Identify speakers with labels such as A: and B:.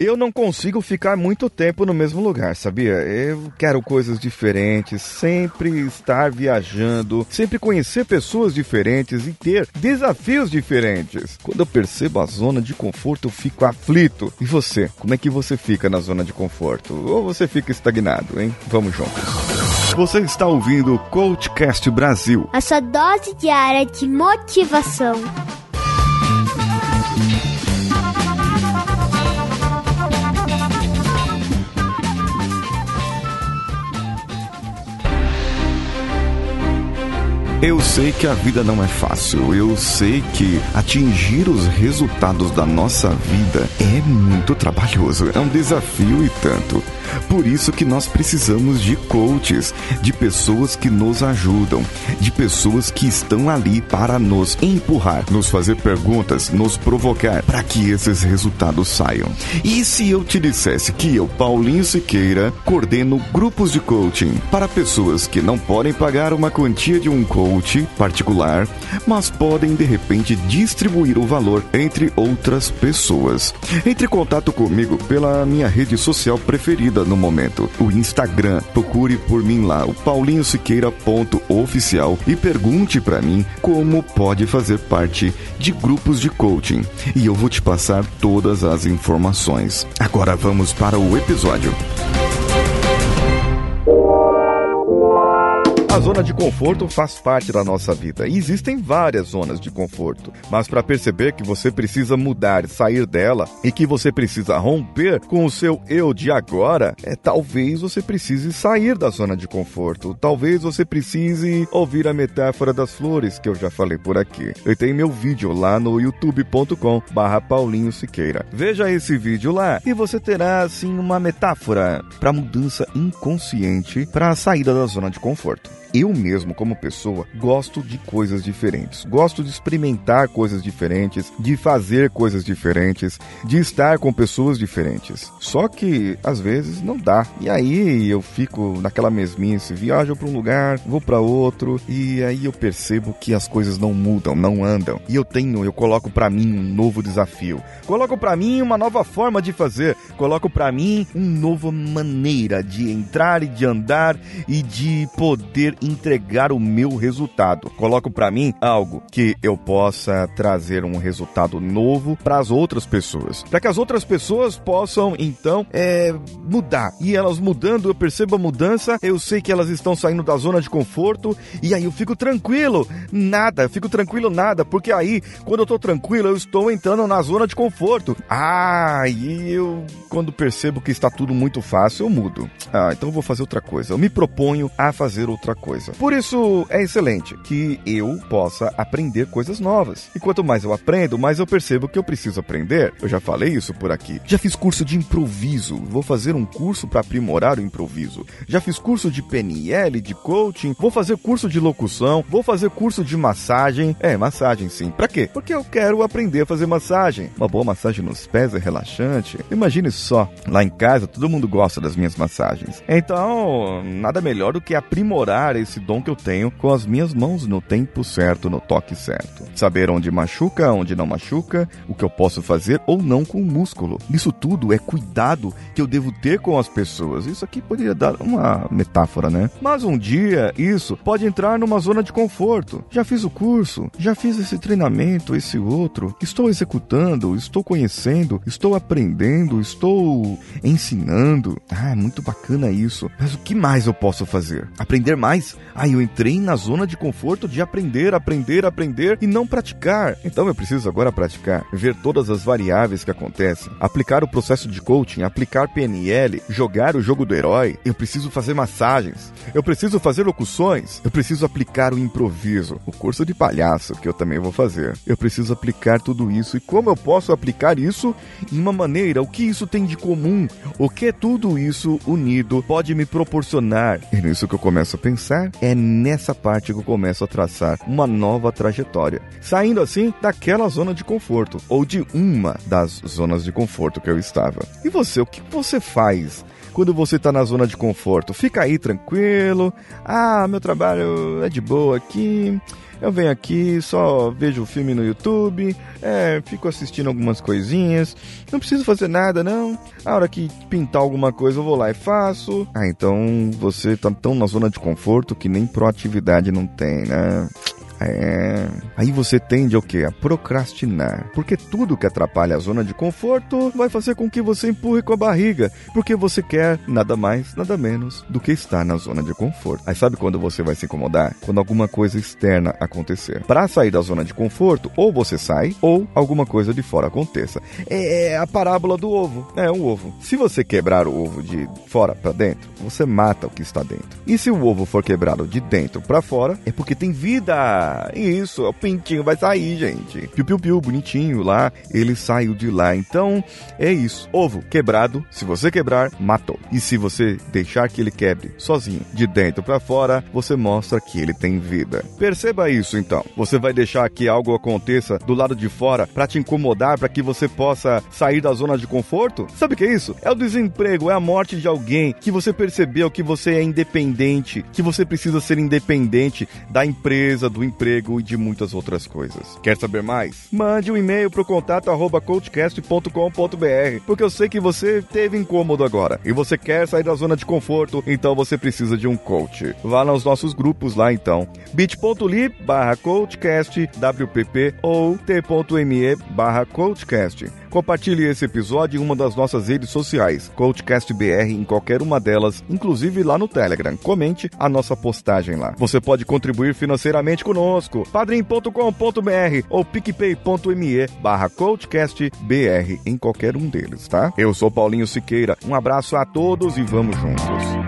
A: Eu não consigo ficar muito tempo no mesmo lugar, sabia? Eu quero coisas diferentes, sempre estar viajando, sempre conhecer pessoas diferentes e ter desafios diferentes. Quando eu percebo a zona de conforto, eu fico aflito. E você? Como é que você fica na zona de conforto? Ou você fica estagnado, hein? Vamos juntos. Você está ouvindo o Coachcast Brasil.
B: A sua dose diária de motivação.
A: Eu sei que a vida não é fácil. Eu sei que atingir os resultados da nossa vida é muito trabalhoso. É um desafio e tanto. Por isso que nós precisamos de coaches, de pessoas que nos ajudam, de pessoas que estão ali para nos empurrar, nos fazer perguntas, nos provocar para que esses resultados saiam. E se eu te dissesse que eu, Paulinho Siqueira, coordeno grupos de coaching para pessoas que não podem pagar uma quantia de um coach particular, mas podem de repente distribuir o valor entre outras pessoas. Entre em contato comigo pela minha rede social preferida no momento, o Instagram. Procure por mim lá, o paulinhosiqueira.oficial e pergunte para mim como pode fazer parte de grupos de coaching. E eu vou te passar todas as informações. Agora vamos para o episódio. A zona de conforto faz parte da nossa vida e existem várias zonas de conforto, mas para perceber que você precisa mudar, sair dela e que você precisa romper com o seu eu de agora, é talvez você precise sair da zona de conforto. Talvez você precise ouvir a metáfora das flores que eu já falei por aqui. Eu tenho meu vídeo lá no youtube.com/barra Paulinho Siqueira. Veja esse vídeo lá e você terá assim uma metáfora para mudança inconsciente para a saída da zona de conforto eu mesmo, como pessoa, gosto de coisas diferentes. Gosto de experimentar coisas diferentes, de fazer coisas diferentes, de estar com pessoas diferentes. Só que às vezes não dá. E aí eu fico naquela mesmice, viajo para um lugar, vou para outro, e aí eu percebo que as coisas não mudam, não andam. E eu tenho, eu coloco para mim um novo desafio. Coloco para mim uma nova forma de fazer. Coloco para mim uma nova maneira de entrar e de andar e de poder entregar o meu resultado. Coloco para mim algo que eu possa trazer um resultado novo para as outras pessoas, para que as outras pessoas possam então é, mudar. E elas mudando, eu percebo a mudança, eu sei que elas estão saindo da zona de conforto e aí eu fico tranquilo. Nada, eu fico tranquilo nada, porque aí quando eu tô tranquilo eu estou entrando na zona de conforto. Ah, e eu quando percebo que está tudo muito fácil eu mudo. Ah, então eu vou fazer outra coisa. Eu me proponho a fazer outra coisa coisa. Por isso é excelente que eu possa aprender coisas novas. E quanto mais eu aprendo, mais eu percebo que eu preciso aprender. Eu já falei isso por aqui. Já fiz curso de improviso, vou fazer um curso para aprimorar o improviso. Já fiz curso de PNL, de coaching, vou fazer curso de locução, vou fazer curso de massagem. É, massagem sim. Para quê? Porque eu quero aprender a fazer massagem. Uma boa massagem nos pés é relaxante. Imagine só, lá em casa todo mundo gosta das minhas massagens. Então, nada melhor do que aprimorar esse dom que eu tenho com as minhas mãos no tempo certo, no toque certo. Saber onde machuca, onde não machuca, o que eu posso fazer ou não com o músculo. Isso tudo é cuidado que eu devo ter com as pessoas. Isso aqui poderia dar uma metáfora, né? Mas um dia isso pode entrar numa zona de conforto. Já fiz o curso, já fiz esse treinamento, esse outro, estou executando, estou conhecendo, estou aprendendo, estou ensinando. Ah, muito bacana isso. Mas o que mais eu posso fazer? Aprender mais? Aí eu entrei na zona de conforto de aprender, aprender, aprender e não praticar. Então eu preciso agora praticar, ver todas as variáveis que acontecem, aplicar o processo de coaching, aplicar PNL, jogar o jogo do herói. Eu preciso fazer massagens, eu preciso fazer locuções, eu preciso aplicar o improviso, o curso de palhaço que eu também vou fazer. Eu preciso aplicar tudo isso e como eu posso aplicar isso em uma maneira, o que isso tem de comum, o que tudo isso unido pode me proporcionar. E nisso que eu começo a pensar é nessa parte que eu começo a traçar uma nova trajetória, saindo assim daquela zona de conforto ou de uma das zonas de conforto que eu estava. E você, o que você faz? Quando você está na zona de conforto? Fica aí tranquilo. Ah, meu trabalho é de boa aqui. Eu venho aqui, só vejo o filme no YouTube, é, fico assistindo algumas coisinhas, não preciso fazer nada, não. A hora que pintar alguma coisa eu vou lá e faço. Ah, então você tá tão na zona de conforto que nem proatividade não tem, né? É. Aí você tende ao que? A procrastinar. Porque tudo que atrapalha a zona de conforto vai fazer com que você empurre com a barriga. Porque você quer nada mais, nada menos do que estar na zona de conforto. Aí sabe quando você vai se incomodar? Quando alguma coisa externa acontecer. Para sair da zona de conforto, ou você sai, ou alguma coisa de fora aconteça. É a parábola do ovo. É um ovo. Se você quebrar o ovo de fora para dentro, você mata o que está dentro. E se o ovo for quebrado de dentro para fora, é porque tem vida. Isso, o pintinho vai sair, gente. Piu, piu, piu, bonitinho lá. Ele saiu de lá. Então, é isso. Ovo quebrado, se você quebrar, matou. E se você deixar que ele quebre sozinho, de dentro para fora, você mostra que ele tem vida. Perceba isso, então. Você vai deixar que algo aconteça do lado de fora para te incomodar, para que você possa sair da zona de conforto? Sabe o que é isso? É o desemprego, é a morte de alguém que você percebeu que você é independente, que você precisa ser independente da empresa, do emprego e de muitas outras coisas. Quer saber mais? Mande um e-mail para o contato arroba coachcast.com.br, porque eu sei que você teve incômodo agora e você quer sair da zona de conforto, então você precisa de um coach. Vá nos nossos grupos lá então, bit.ly barra coachcast WPP ou t.me barra coachcast. Compartilhe esse episódio em uma das nossas redes sociais, CoachCastBR, em qualquer uma delas, inclusive lá no Telegram. Comente a nossa postagem lá. Você pode contribuir financeiramente conosco, padrim.com.br ou picpay.me barra CoachCastBR em qualquer um deles, tá? Eu sou Paulinho Siqueira, um abraço a todos e vamos juntos.